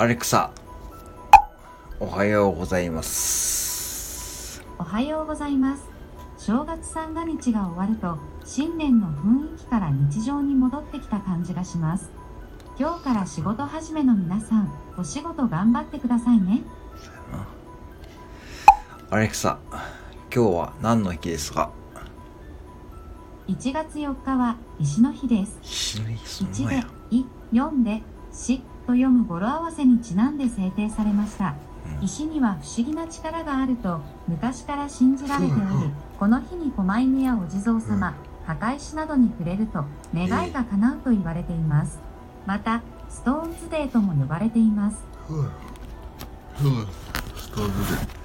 アレクサ、おはようございます。おはようございます。正月三が日が終わると、新年の雰囲気から日常に戻ってきた感じがします。今日から仕事始めの皆さん、お仕事頑張ってくださいね。アレクサ、今日は何の日ですか？1月4日は石の日です。死ぬそ1でい、4で、しと読む語呂合わせにちなんで制定されました。石には不思議な力があると昔から信じられており、この日に狛犬やお地蔵様、墓石などに触れると願いが叶うと言われています。また、ストーンズデーとも呼ばれています。ストーブで